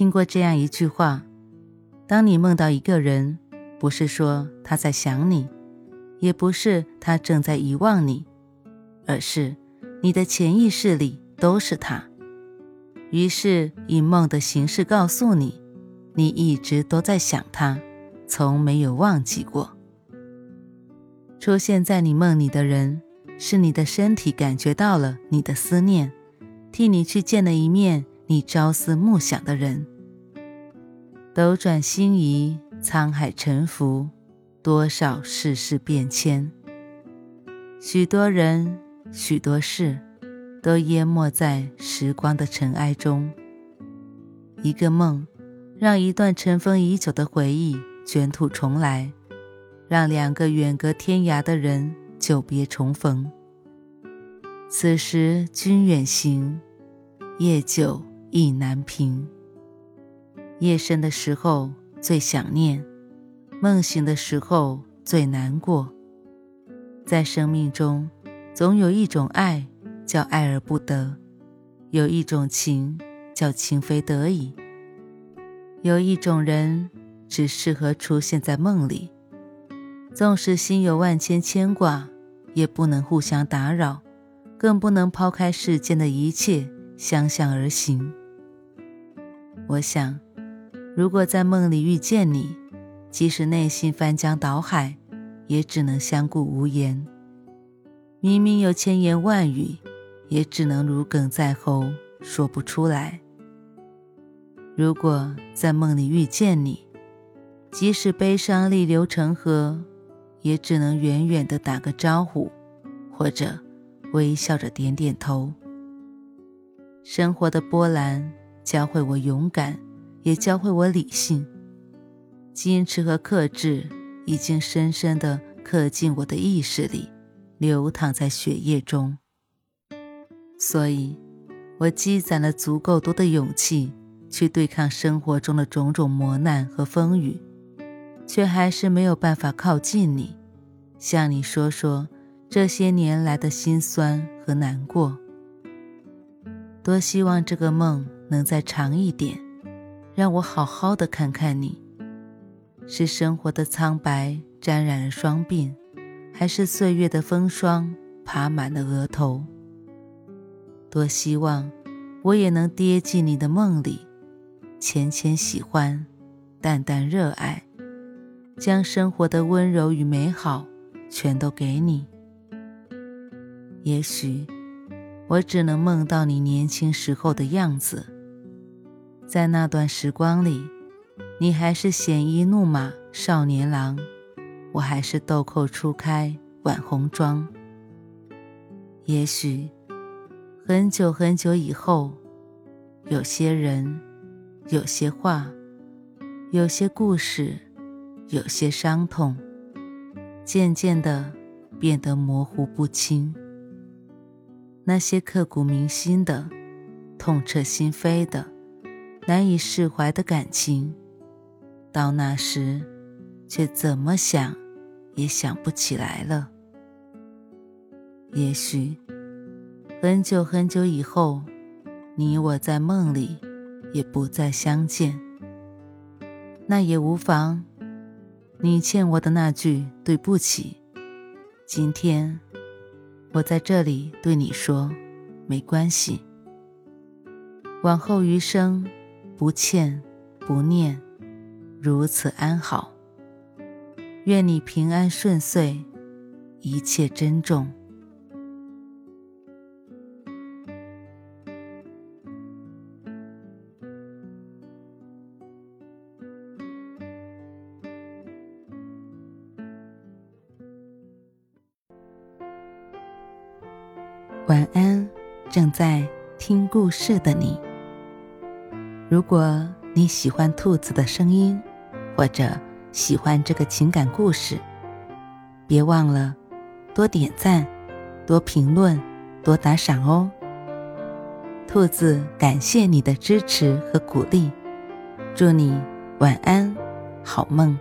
听过这样一句话：当你梦到一个人，不是说他在想你，也不是他正在遗忘你，而是你的潜意识里都是他。于是以梦的形式告诉你，你一直都在想他，从没有忘记过。出现在你梦里的人，是你的身体感觉到了你的思念，替你去见了一面。你朝思暮想的人，斗转星移，沧海沉浮，多少世事变迁。许多人，许多事，都淹没在时光的尘埃中。一个梦，让一段尘封已久的回忆卷土重来，让两个远隔天涯的人久别重逢。此时君远行，夜久。意难平。夜深的时候最想念，梦醒的时候最难过。在生命中，总有一种爱叫爱而不得，有一种情叫情非得已，有一种人只适合出现在梦里。纵使心有万千牵挂，也不能互相打扰，更不能抛开世间的一切，相向而行。我想，如果在梦里遇见你，即使内心翻江倒海，也只能相顾无言。明明有千言万语，也只能如鲠在喉，说不出来。如果在梦里遇见你，即使悲伤逆流成河，也只能远远的打个招呼，或者微笑着点点头。生活的波澜。教会我勇敢，也教会我理性。矜持和克制已经深深地刻进我的意识里，流淌在血液中。所以，我积攒了足够多的勇气去对抗生活中的种种磨难和风雨，却还是没有办法靠近你，向你说说这些年来的辛酸和难过。多希望这个梦。能再长一点，让我好好的看看你。是生活的苍白沾染了双鬓，还是岁月的风霜爬满了额头？多希望我也能跌进你的梦里，浅浅喜欢，淡淡热爱，将生活的温柔与美好全都给你。也许我只能梦到你年轻时候的样子。在那段时光里，你还是鲜衣怒马少年郎，我还是豆蔻初开晚红妆。也许很久很久以后，有些人，有些话，有些故事，有些伤痛，渐渐的变得模糊不清。那些刻骨铭心的，痛彻心扉的。难以释怀的感情，到那时，却怎么想也想不起来了。也许很久很久以后，你我在梦里也不再相见，那也无妨。你欠我的那句对不起，今天我在这里对你说，没关系。往后余生。不欠，不念，如此安好。愿你平安顺遂，一切珍重。晚安，正在听故事的你。如果你喜欢兔子的声音，或者喜欢这个情感故事。别忘了多点赞、多评论、多打赏哦。兔子感谢你的支持和鼓励，祝你晚安，好梦。